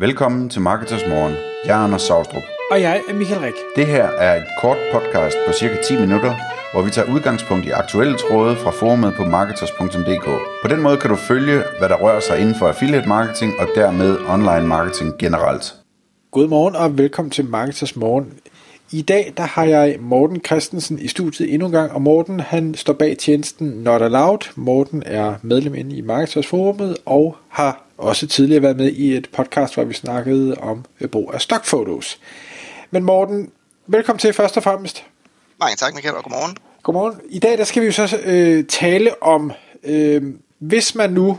Velkommen til Marketers Morgen. Jeg er Anders Saustrup. Og jeg er Michael Rik. Det her er et kort podcast på cirka 10 minutter, hvor vi tager udgangspunkt i aktuelle tråde fra forumet på marketers.dk. På den måde kan du følge, hvad der rører sig inden for affiliate marketing og dermed online marketing generelt. Godmorgen og velkommen til Marketers Morgen. I dag der har jeg Morten Christensen i studiet endnu en gang, og Morten han står bag tjenesten Not Allowed. Morten er medlem inde i Marketers Forumet og har også tidligere været med i et podcast, hvor vi snakkede om brug af stockfotos. Men Morten, velkommen til først og fremmest. Mange tak, Michael, og godmorgen. Godmorgen. I dag der skal vi jo så øh, tale om, øh, hvis man nu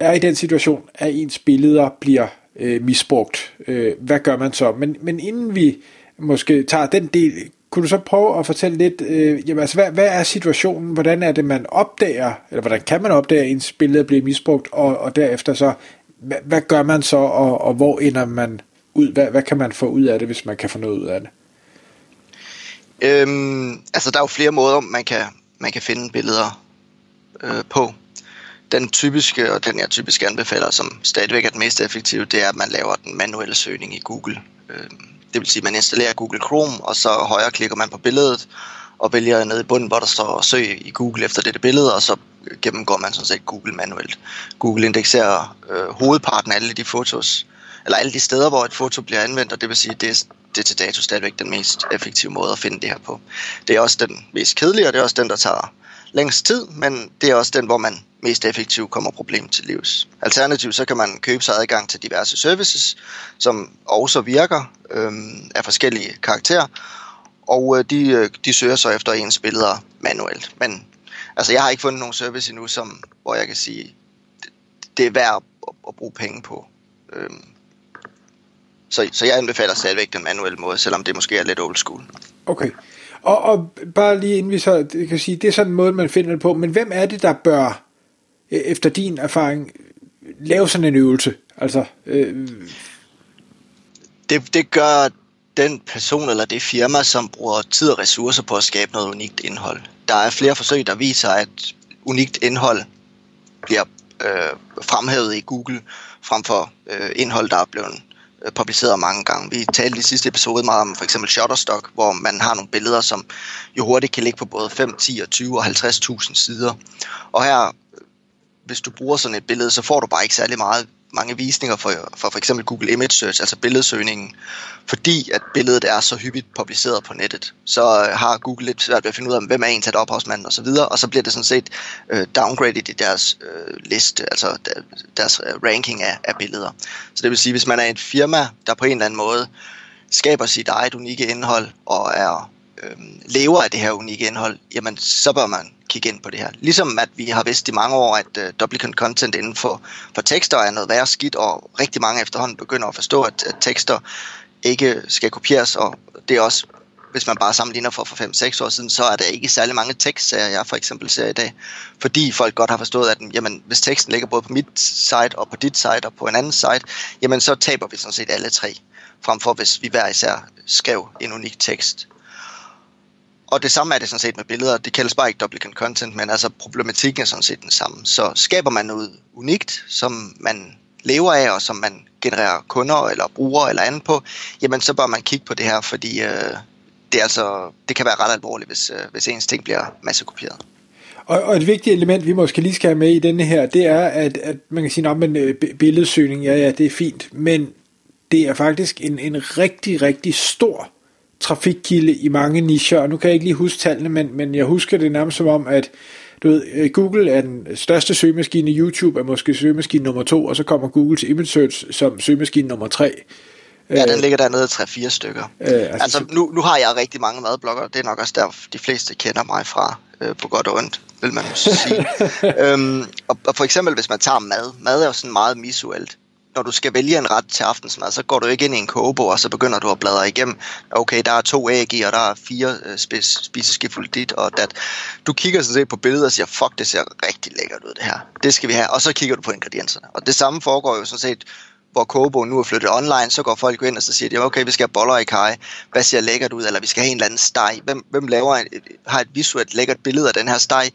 er i den situation, at ens billeder bliver øh, misbrugt, øh, hvad gør man så? Men, men inden vi måske tager den del, kunne du så prøve at fortælle lidt, øh, jamen, altså, hvad, hvad er situationen, hvordan er det, man opdager, eller hvordan kan man opdage, at ens billede bliver misbrugt, og, og derefter så, hvad, hvad gør man så, og, og hvor ender man ud, hvad, hvad kan man få ud af det, hvis man kan få noget ud af det? Øhm, altså, der er jo flere måder, man kan, man kan finde billeder øh, på. Den typiske, og den jeg typisk anbefaler, som stadigvæk er den mest effektive, det er, at man laver den manuelle søgning i Google. Øhm, det vil sige, at man installerer Google Chrome, og så højre klikker man på billedet, og vælger ned i bunden, hvor der står søg i Google efter dette billede, og så gennemgår man sådan set Google manuelt. Google indekserer øh, hovedparten af alle de fotos, eller alle de steder, hvor et foto bliver anvendt, og det vil sige, at det er, det er til dato stadigvæk den mest effektive måde at finde det her på. Det er også den mest kedelige, og det er også den, der tager længst tid, men det er også den, hvor man mest effektivt kommer problemet til livs. Alternativt så kan man købe sig adgang til diverse services, som også virker øh, af forskellige karakterer, og øh, de, øh, de søger så efter ens billeder manuelt. Men altså, jeg har ikke fundet nogen service endnu, som, hvor jeg kan sige, det, det er værd at, at bruge penge på. Øh, så, så jeg anbefaler stadigvæk den manuelle måde, selvom det måske er lidt old school. Okay. Og, og bare lige inden vi så kan sige, det er sådan en måde, man finder det på, men hvem er det, der bør, øh, efter din erfaring, lave sådan en øvelse? Altså, øh... det, det gør den person eller det firma, som bruger tid og ressourcer på at skabe noget unikt indhold. Der er flere forsøg, der viser, at unikt indhold bliver øh, fremhævet i Google frem for øh, indhold, der er blevet Øh, publiceret mange gange. Vi talte i sidste episode meget om for eksempel Shutterstock, hvor man har nogle billeder, som jo hurtigt kan ligge på både 5, 10, 20 og 50.000 sider. Og her, hvis du bruger sådan et billede, så får du bare ikke særlig meget mange visninger for, for for eksempel Google Image Search, altså billedsøgningen, fordi at billedet er så hyppigt publiceret på nettet, så øh, har Google lidt svært ved at finde ud af, hvem er en tæt ophavsmand og så videre, og så bliver det sådan set øh, downgraded i deres øh, liste, altså deres øh, ranking af, af billeder. Så det vil sige, hvis man er et firma, der på en eller anden måde skaber sit eget unikke indhold og er øh, lever af det her unikke indhold, jamen så bør man kigge ind på det her. Ligesom at vi har vidst i mange år, at øh, duplicate content inden for, for tekster er noget værre skidt, og rigtig mange efterhånden begynder at forstå, at, at tekster ikke skal kopieres, og det er også, hvis man bare sammenligner for, for 5-6 år siden, så er der ikke særlig mange tekstserier, jeg for eksempel ser i dag, fordi folk godt har forstået, at jamen, hvis teksten ligger både på mit site og på dit site og på en anden site, jamen så taber vi sådan set alle tre, frem for hvis vi hver især skrev en unik tekst. Og det samme er det sådan set med billeder. Det kaldes bare ikke duplicate content, men altså problematikken er sådan set den samme. Så skaber man noget unikt, som man lever af, og som man genererer kunder eller brugere eller andet på, jamen så bør man kigge på det her, fordi øh, det, er altså, det kan være ret alvorligt, hvis, øh, hvis ens ting bliver massekopieret. Og, og et vigtigt element, vi måske lige skal have med i denne her, det er, at, at man kan sige, at øh, billedsøgning, ja, ja, det er fint, men det er faktisk en, en rigtig, rigtig stor trafikkilde i mange nicher, og nu kan jeg ikke lige huske tallene, men, men jeg husker det nærmest som om, at du ved, øh, Google er den største søgemaskine, YouTube er måske søgemaskine nummer to, og så kommer Google til Image Search som søgemaskine nummer tre. Ja, den øh, ligger dernede 3-4 stykker. Øh, altså, altså nu, nu har jeg rigtig mange madblogger, det er nok også der, de fleste kender mig fra, øh, på godt og ondt, vil man sige. øhm, og, og for eksempel, hvis man tager mad, mad er jo sådan meget visuelt når du skal vælge en ret til aftensmad, så går du ikke ind i en kogebog, og så begynder du at bladre igennem. Okay, der er to æg i, og der er fire øh, spiseskefulde dit og dat. Du kigger sådan set på billedet og siger, fuck, det ser rigtig lækkert ud det her. Det skal vi have. Og så kigger du på ingredienserne. Og det samme foregår jo sådan set hvor kogebogen nu er flyttet online, så går folk ind og så siger de, okay, vi skal have boller i kaj, hvad ser lækkert ud, eller vi skal have en eller anden steg. Hvem, hvem laver en, har et visuelt lækkert billede af den her steg?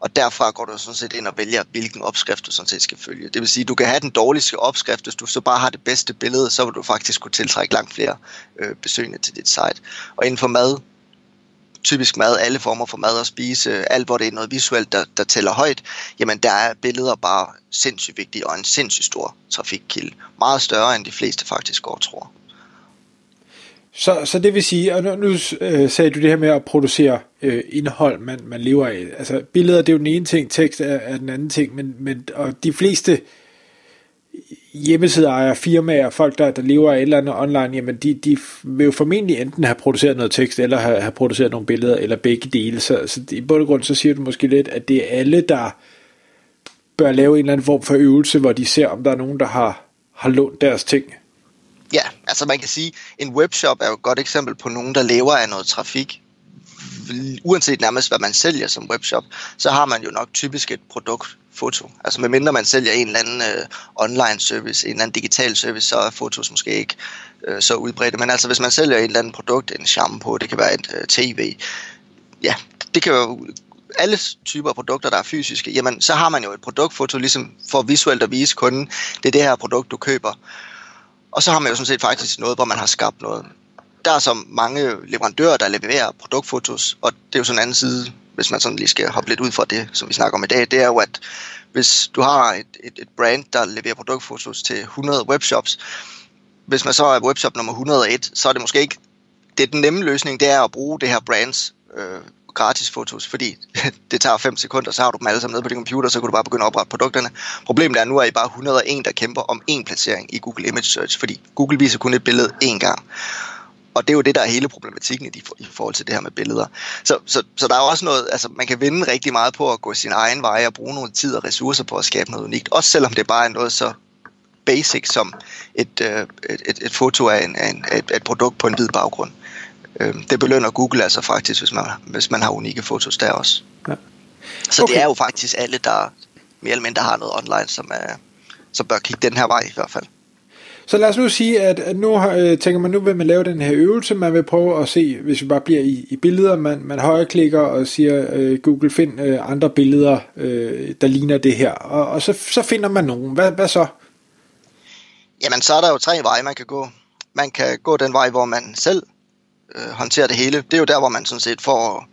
Og derfra går du sådan set ind og vælger, hvilken opskrift du sådan set skal følge. Det vil sige, du kan have den dårligste opskrift, hvis du så bare har det bedste billede, så vil du faktisk kunne tiltrække langt flere øh, besøgende til dit site. Og inden for mad, typisk mad, alle former for mad at spise, alt hvor det er noget visuelt, der, der tæller højt, jamen der er billeder bare sindssygt vigtige og en sindssygt stor trafikkilde. Meget større end de fleste faktisk går tror. Så, så det vil sige, og nu, nu øh, sagde du det her med at producere øh, indhold, man, man lever af. Altså billeder, det er jo den ene ting, tekst er, er den anden ting, men, men og de fleste hjemmesideejere, firmaer, folk, der, der lever af et eller andet online, jamen de, de vil jo formentlig enten have produceret noget tekst, eller have, have produceret nogle billeder, eller begge dele. Så, så i bund og grund, så siger du måske lidt, at det er alle, der bør lave en eller anden form for øvelse, hvor de ser, om der er nogen, der har, har lånt deres ting. Ja, altså man kan sige, en webshop er jo et godt eksempel på nogen, der lever af noget trafik. Uanset nærmest, hvad man sælger som webshop, så har man jo nok typisk et produktfoto. Altså medmindre man sælger en eller anden øh, online service, en eller anden digital service, så er fotos måske ikke øh, så udbredte. Men altså hvis man sælger et eller andet produkt, en shampoo, det kan være et øh, tv, ja, det kan jo alle typer af produkter, der er fysiske, jamen så har man jo et produktfoto, ligesom for visuelt at vise kunden, det er det her produkt, du køber. Og så har man jo sådan set faktisk noget, hvor man har skabt noget. Der er så mange leverandører, der leverer produktfotos, og det er jo sådan en anden side, hvis man sådan lige skal hoppe lidt ud fra det, som vi snakker om i dag, det er jo, at hvis du har et, et, et brand, der leverer produktfotos til 100 webshops, hvis man så er webshop nummer 101, så er det måske ikke, det er den nemme løsning, det er at bruge det her brands øh, gratis fotos, fordi det tager 5 sekunder, så har du dem alle sammen nede på din computer, så kan du bare begynde at oprette produkterne. Problemet er, at nu er I bare 101, der kæmper om én placering i Google Image Search, fordi Google viser kun et billede én gang. Og det er jo det, der er hele problematikken i, i forhold til det her med billeder. Så, så, så der er også noget, altså man kan vinde rigtig meget på at gå sin egen vej og bruge noget tid og ressourcer på at skabe noget unikt. Også selvom det bare er noget så basic som et, øh, et, et, et foto af, en, af, en, af et produkt på en hvid baggrund. Øh, det belønner Google altså faktisk, hvis man, hvis man har unikke fotos der også. Ja. Så okay. det er jo faktisk alle, der mere eller mindre har noget online, som, er, som bør kigge den her vej i hvert fald. Så lad os nu sige, at, at nu øh, tænker man, nu vil man lave den her øvelse, man vil prøve at se, hvis vi bare bliver i, i billeder, man, man højreklikker og siger, øh, Google find øh, andre billeder, øh, der ligner det her, og, og så, så finder man nogen. Hvad, hvad så? Jamen, så er der jo tre veje, man kan gå. Man kan gå den vej, hvor man selv øh, håndtere det hele. Det er jo der, hvor man sådan set får,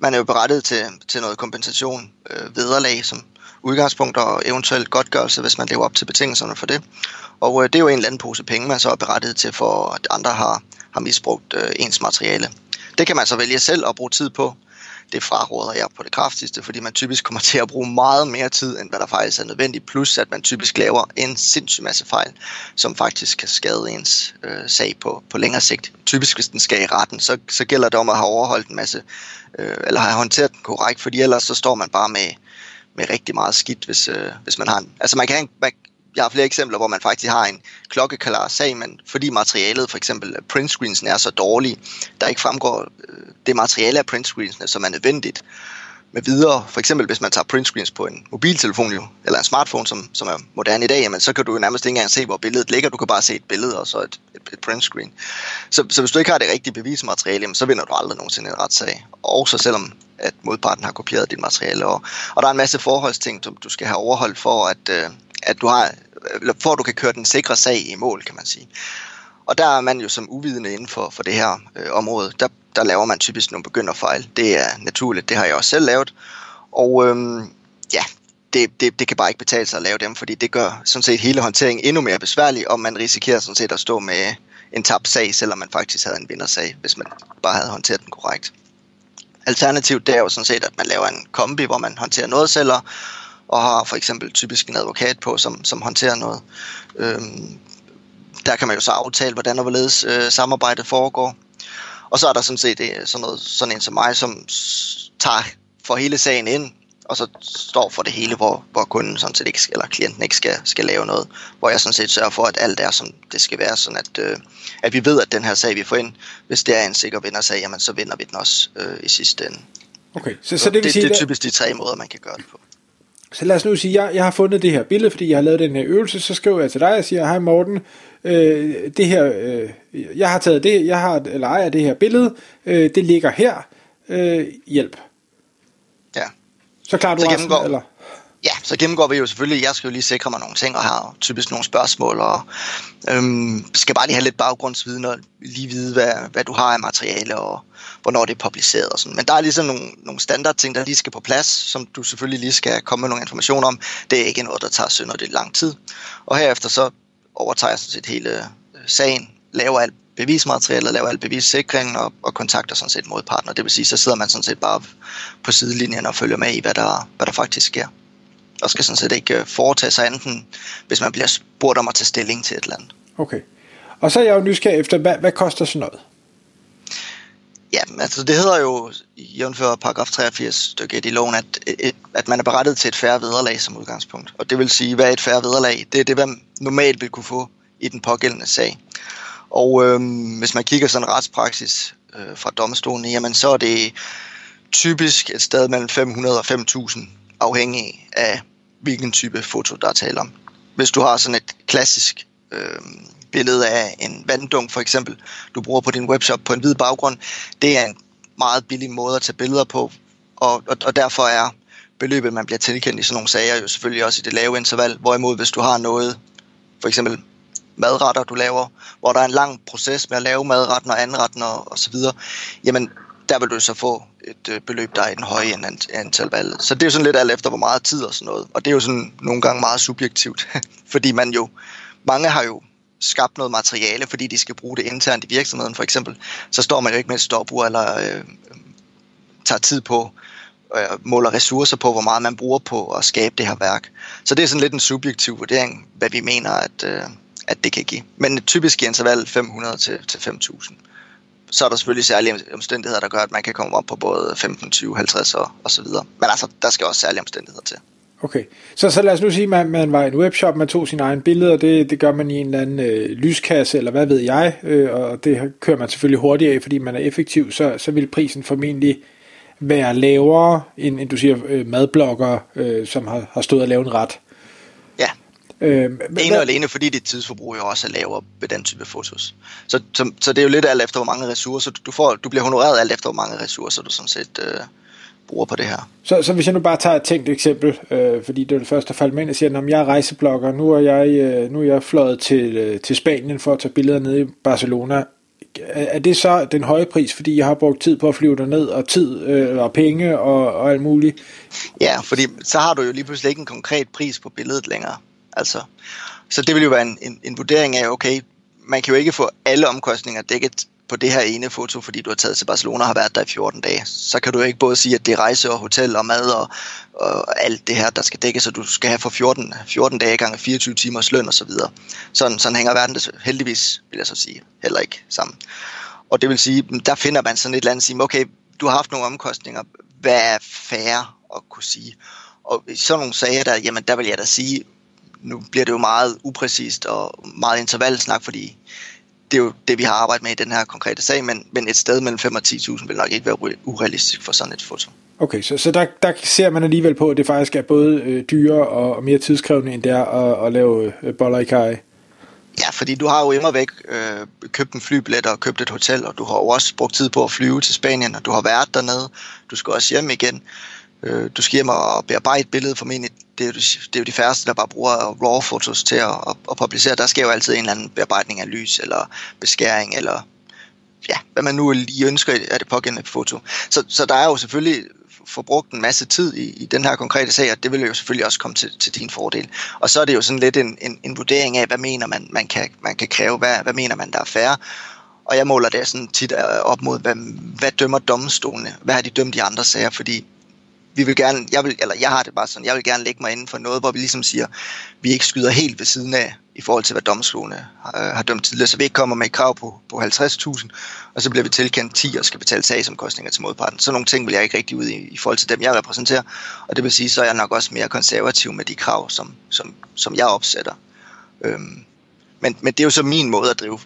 man er jo berettet til, til noget kompensation, øh, vederlag som udgangspunkt og eventuelt godtgørelse, hvis man lever op til betingelserne for det. Og øh, det er jo en eller anden pose penge, man så er berettet til, for at andre har, har misbrugt øh, ens materiale. Det kan man så vælge selv at bruge tid på det fraråder jeg på det kraftigste, fordi man typisk kommer til at bruge meget mere tid, end hvad der faktisk er nødvendigt, plus at man typisk laver en sindssyg masse fejl, som faktisk kan skade ens øh, sag på, på længere sigt. Typisk hvis den skal i retten, så, så gælder det om at have overholdt en masse, øh, eller have håndteret den korrekt, fordi ellers så står man bare med, med rigtig meget skidt, hvis, øh, hvis man har en... Altså man kan, have en, man, jeg har flere eksempler, hvor man faktisk har en klokkeklar sag, men fordi materialet, for eksempel printscreensen, er så dårlig, der ikke fremgår øh, det materiale af printscreensene, som er nødvendigt med videre. For eksempel hvis man tager printscreens på en mobiltelefon jo, eller en smartphone, som, som er moderne i dag, jamen, så kan du jo nærmest ikke engang se, hvor billedet ligger. Du kan bare se et billede og så et, et, et printscreen. Så, så hvis du ikke har det rigtige bevismateriale, jamen, så vinder du aldrig nogensinde en retssag. Også selvom at modparten har kopieret dit materiale. Og, og der er en masse forholdsting, som du skal have overholdt for, at, øh, at du har, eller for at du kan køre den sikre sag i mål, kan man sige. Og der er man jo som uvidende inden for, for det her øh, område, der, der laver man typisk nogle begynderfejl. Det er naturligt, det har jeg også selv lavet. Og øhm, ja, det, det, det kan bare ikke betale sig at lave dem, fordi det gør sådan set hele håndteringen endnu mere besværlig, og man risikerer sådan set at stå med en tabt sag, selvom man faktisk havde en vindersag, hvis man bare havde håndteret den korrekt. Alternativt det er jo sådan set, at man laver en kombi, hvor man håndterer noget selv, og har for eksempel typisk en advokat på, som, som håndterer noget. Øhm, der kan man jo så aftale, hvordan og hvorledes øh, samarbejdet foregår. Og så er der sådan set øh, sådan, noget, sådan en som mig, som tager for hele sagen ind, og så står for det hele, hvor, hvor kunden sådan set ikke, eller klienten ikke skal, skal lave noget. Hvor jeg sådan set sørger for, at alt er, som det skal være, sådan at, øh, at vi ved, at den her sag, vi får ind, hvis det er en sikker vindersag, jamen så vinder vi den også øh, i sidste ende. Okay, så, så, så det, vil sige, det er typisk de tre måder, man kan gøre det på. Så lad os nu sige, at jeg, jeg har fundet det her billede, fordi jeg har lavet den her øvelse, så skriver jeg til dig og siger, hej Morten, øh, det her, øh, jeg har taget det, jeg har, eller ejer det her billede, øh, det ligger her, øh, hjælp. Ja. Så klarer du Så resten, eller? Ja, så gennemgår vi jo selvfølgelig, jeg skal jo lige sikre mig nogle ting, og har typisk nogle spørgsmål, og øhm, skal bare lige have lidt baggrundsviden, og lige vide, hvad, hvad du har af materiale, og hvornår det er publiceret og sådan. Men der er ligesom nogle, nogle standardting, der lige skal på plads, som du selvfølgelig lige skal komme med nogle informationer om. Det er ikke noget, der tager synderligt lang tid. Og herefter så overtager jeg sådan set hele øh, sagen, laver alt bevismateriale, laver alt bevissikring og, og kontakter sådan set modparten. Og det vil sige, så sidder man sådan set bare på sidelinjen og følger med i, hvad der, hvad der faktisk sker og skal sådan set ikke øh, foretage sig anden, hvis man bliver spurgt om at tage stilling til et eller andet. Okay. Og så er jeg jo nysgerrig efter, hvad, hvad koster sådan noget? Ja, altså det hedder jo, jævnfør paragraf 83 stykke 1 i loven, at, et- at man er berettet til et færre vederlag som udgangspunkt. Og det vil sige, hvad er et færre vederlag? Det er det, man normalt vil kunne få i den pågældende sag. Og øhm, hvis man kigger sådan retspraksis øh, fra domstolen, jamen så er det typisk et sted mellem 500 og 5.000, afhængig af hvilken type foto, der er tale om. Hvis du har sådan et klassisk øh, billede af en vanddunk for eksempel, du bruger på din webshop på en hvid baggrund, det er en meget billig måde at tage billeder på, og, og, og derfor er beløbet, man bliver tilkendt i sådan nogle sager, jo selvfølgelig også i det lave interval, hvorimod hvis du har noget, for eksempel madretter, du laver, hvor der er en lang proces med at lave madretten og anretten og, og så videre, jamen der vil du så få et øh, beløb, der er i den høje ende af antal valg. Så det er jo sådan lidt alt efter, hvor meget tid og sådan noget. Og det er jo sådan nogle gange meget subjektivt, fordi man jo, mange har jo skabt noget materiale, fordi de skal bruge det internt i virksomheden for eksempel. Så står man jo ikke med et stopur eller øh, tager tid på øh, måler ressourcer på, hvor meget man bruger på at skabe det her værk. Så det er sådan lidt en subjektiv vurdering, hvad vi mener, at, øh, at det kan give. Men et typisk interval 500 til, til 5.000. Så er der selvfølgelig særlige omstændigheder, der gør, at man kan komme op på både 15, 20, 50 og, og så videre. Men altså, der skal også særlige omstændigheder til. Okay, så, så lad os nu sige, at man, man var i en webshop, man tog sine egne billeder, det, det gør man i en eller anden øh, lyskasse, eller hvad ved jeg, øh, og det kører man selvfølgelig hurtigere af, fordi man er effektiv, så, så vil prisen formentlig være lavere, end, end du siger, øh, madblokker, øh, som har, har stået og lavet en ret. Øh, ene og alene, fordi dit tidsforbrug jo også er lavere ved den type fotos. Så, så, så det er jo lidt alt efter, hvor mange ressourcer du får. Du bliver honoreret alt efter, hvor mange ressourcer du sådan set øh, bruger på det her. Så, så hvis jeg nu bare tager et tænkt eksempel, øh, fordi det er det første, der faldt mig ind og siger, at jeg er rejseblogger, nu er jeg, øh, nu er jeg fløjet til, øh, til Spanien for at tage billeder nede i Barcelona. Er, er det så den høje pris, fordi jeg har brugt tid på at flyve derned, og tid øh, og penge og, og alt muligt? Ja, fordi så har du jo lige pludselig ikke en konkret pris på billedet længere. Altså, så det vil jo være en, en, en vurdering af, okay, man kan jo ikke få alle omkostninger dækket på det her ene foto, fordi du har taget til Barcelona og har været der i 14 dage. Så kan du jo ikke både sige, at det er rejse og hotel og mad og, og alt det her, der skal dækkes, så du skal have for 14, 14 dage gange 24 timers løn og så videre. Sådan, sådan hænger verden det heldigvis, vil jeg så sige, heller ikke sammen. Og det vil sige, der finder man sådan et eller andet sige, okay, du har haft nogle omkostninger, hvad er færre at kunne sige? Og i sådan nogle sager, der, jamen der vil jeg da sige, nu bliver det jo meget upræcist og meget intervalsnak, fordi det er jo det, vi har arbejdet med i den her konkrete sag, men, men et sted mellem 5 og 10.000 vil nok ikke være ure- urealistisk for sådan et foto. Okay, så, så der, der ser man alligevel på, at det faktisk er både øh, dyrere og, og mere tidskrævende, end det er at, at lave øh, boller i kaj. Ja, fordi du har jo immer væk øh, købt en flybillet og købt et hotel, og du har jo også brugt tid på at flyve til Spanien, og du har været dernede. Du skal også hjem igen. Øh, du skal hjem og bearbejde billedet formentlig. Det er, jo, det er jo de færreste, der bare bruger RAW-fotos til at, at, at publicere. Der sker jo altid en eller anden bearbejdning af lys, eller beskæring, eller ja, hvad man nu lige ønsker af det pågældende foto. Så, så der er jo selvfølgelig forbrugt en masse tid i, i den her konkrete sag, og det vil jo selvfølgelig også komme til, til din fordel. Og så er det jo sådan lidt en, en, en vurdering af, hvad mener man, man kan, man kan kræve, hvad, hvad mener man, der er færre. Og jeg måler det sådan tit øh, op mod, hvad, hvad dømmer domstolene? Hvad har de dømt i andre sager? Fordi vi vil gerne, jeg, vil, eller jeg har det bare sådan, jeg vil gerne lægge mig inden for noget, hvor vi ligesom siger, vi ikke skyder helt ved siden af, i forhold til hvad domstolene øh, har dømt tidligere, så vi ikke kommer med et krav på, på 50.000, og så bliver vi tilkendt 10 og skal betale sagsomkostninger til modparten. Så nogle ting vil jeg ikke rigtig ud i, i forhold til dem, jeg repræsenterer, og det vil sige, så er jeg nok også mere konservativ med de krav, som, som, som jeg opsætter. Øhm, men, men det er jo så min måde at drive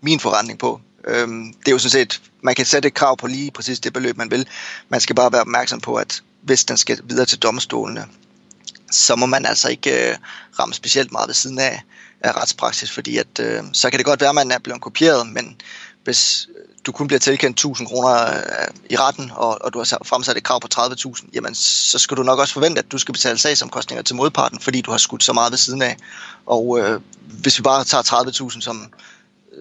min forretning på. Øhm, det er jo sådan set, man kan sætte et krav på lige præcis det beløb, man vil. Man skal bare være opmærksom på, at hvis den skal videre til domstolene, så må man altså ikke øh, ramme specielt meget ved siden af, af retspraksis, fordi at, øh, så kan det godt være, at man er blevet kopieret, men, hvis du kun bliver tilkendt 1000 kroner øh, i retten, og, og du har fremsat et krav på 30.000, jamen så skal du nok også forvente, at du skal betale sagsomkostninger til modparten, fordi du har skudt så meget ved siden af. Og øh, hvis vi bare tager 30.000 som,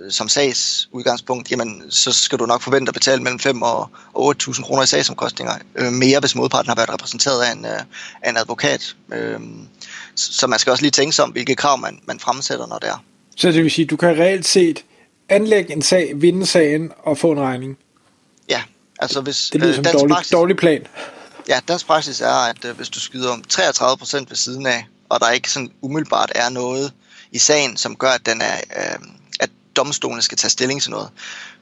som sags udgangspunkt, jamen så skal du nok forvente at betale mellem 5 og, og 8.000 kroner i sagsomkostninger. Øh, mere hvis modparten har været repræsenteret af en, øh, af en advokat. Øh, så man skal også lige tænke sig om, hvilke krav man, man fremsætter, når det er. Så det vil sige, du kan reelt set anlægge en sag, vinde sagen og få en regning. Ja, altså hvis... Det lyder som en dårlig, praksis, dårlig plan. Ja, dansk praksis er, at øh, hvis du skyder om 33% ved siden af, og der ikke sådan umiddelbart er noget i sagen, som gør, at, den er, øh, at domstolene skal tage stilling til noget.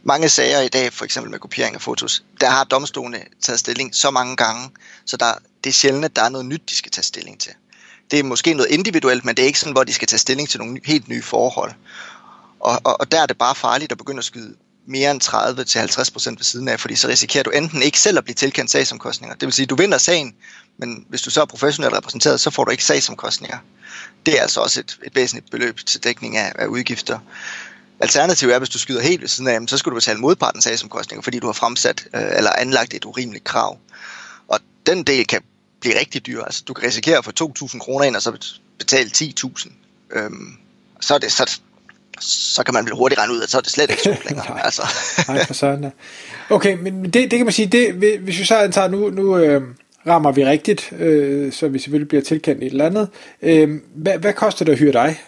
Mange sager i dag, for eksempel med kopiering af fotos, der har domstolene taget stilling så mange gange, så der, det er sjældent, at der er noget nyt, de skal tage stilling til. Det er måske noget individuelt, men det er ikke sådan, hvor de skal tage stilling til nogle helt nye forhold. Og, og, og der er det bare farligt at begynde at skyde mere end 30-50% ved siden af, fordi så risikerer du enten ikke selv at blive tilkendt sagsomkostninger. Det vil sige, at du vinder sagen, men hvis du så er professionelt repræsenteret, så får du ikke sagsomkostninger. Det er altså også et, et væsentligt beløb til dækning af, af udgifter. Alternativet er, hvis du skyder helt ved siden af, så skal du betale modpartens sagsomkostninger, fordi du har fremsat øh, eller anlagt et urimeligt krav. Og den del kan blive rigtig dyr. Altså, du kan risikere at få 2.000 kroner ind, og så betale 10.000. Øhm, så er det, så, så kan man vel hurtigt regne ud, at så er det slet ikke så længere. Nej, altså. Nej, for sådan. Okay, men det, det kan man sige, det, hvis vi så antager, nu, nu øh, rammer vi rigtigt, øh, så vi selvfølgelig bliver tilkendt et eller andet. Øh, hvad, hvad koster det at hyre dig?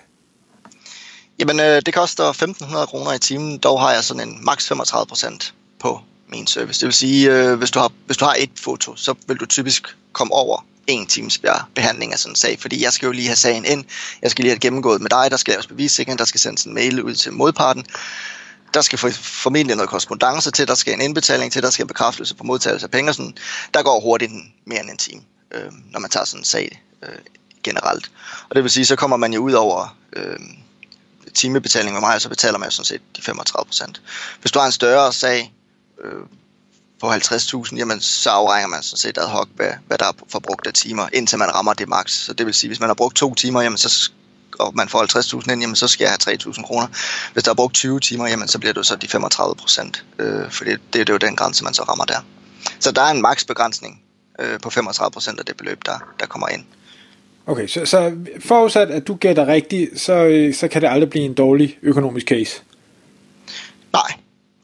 Jamen, øh, det koster 1.500 kroner i timen. Dog har jeg sådan en maks 35 procent på min service. Det vil sige, øh, hvis, du har, hvis du har et foto, så vil du typisk komme over en times behandling af sådan en sag, fordi jeg skal jo lige have sagen ind, jeg skal lige have gennemgået med dig, der skal laves bevissikring, der skal sendes en mail ud til modparten, der skal formentlig noget korrespondence til, der skal en indbetaling til, der skal en bekræftelse på modtagelse af penge, sådan. der går hurtigt mere end en time, øh, når man tager sådan en sag øh, generelt. Og det vil sige, så kommer man jo ud over øh, timebetaling med mig, så betaler man jo sådan set de 35 procent. Hvis du har en større sag, øh, på 50.000, jamen så afregner man sådan set ad hoc, hvad, hvad der er forbrugt af timer, indtil man rammer det maks. Så det vil sige, hvis man har brugt to timer, jamen så og man får 50.000 ind, jamen så skal jeg have 3.000 kroner. Hvis der er brugt 20 timer, jamen så bliver det så de 35 procent, øh, for det, det, det er jo den grænse, man så rammer der. Så der er en maksbegrænsning øh, på 35 procent af det beløb, der, der kommer ind. Okay, så, så forudsat, at du gætter rigtigt, så, øh, så kan det aldrig blive en dårlig økonomisk case? Nej,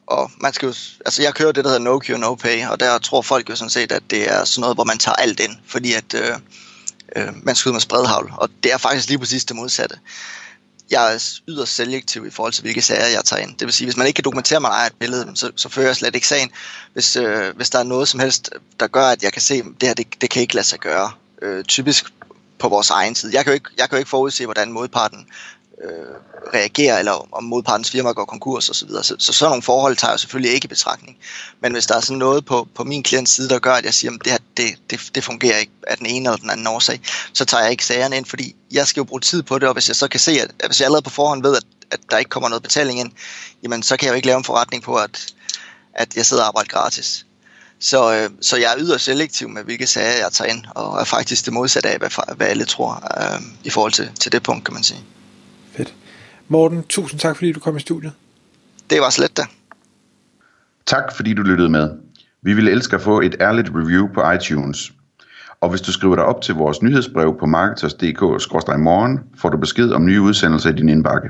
og man skal jo, altså jeg kører det, der hedder no cure, no pay, og der tror folk jo sådan set, at det er sådan noget, hvor man tager alt ind, fordi at øh, øh, man skyder med spredhavl, og det er faktisk lige præcis det modsatte. Jeg er yderst selektiv i forhold til, hvilke sager jeg tager ind. Det vil sige, hvis man ikke kan dokumentere, at man ejer et billede, så, så fører jeg slet ikke sagen. Hvis, øh, hvis der er noget som helst, der gør, at jeg kan se, at det her, det, det kan ikke lade sig gøre. Øh, typisk på vores egen tid. Jeg kan jo ikke, jeg kan jo ikke forudse, hvordan modparten øh, reagerer, eller om modpartens firma går konkurs osv. Så, så, så sådan nogle forhold tager jeg selvfølgelig ikke i betragtning. Men hvis der er sådan noget på, på min klients side, der gør, at jeg siger, at det her det, det, det fungerer ikke af den ene eller den anden årsag, så tager jeg ikke sagerne ind, fordi jeg skal jo bruge tid på det, og hvis jeg så kan se, at, at hvis jeg allerede på forhånd ved, at, at der ikke kommer noget betaling ind, jamen så kan jeg jo ikke lave en forretning på, at, at jeg sidder og arbejder gratis. Så, øh, så jeg er yderst selektiv med, hvilke sager jeg tager ind, og er faktisk det modsatte af, hvad, hvad alle tror øh, i forhold til, til det punkt, kan man sige. Fedt. Morten, tusind tak, fordi du kom i studiet. Det var slet da. Tak, fordi du lyttede med. Vi ville elske at få et ærligt review på iTunes. Og hvis du skriver dig op til vores nyhedsbrev på marketers.dk-morgen, får du besked om nye udsendelser i din indbakke.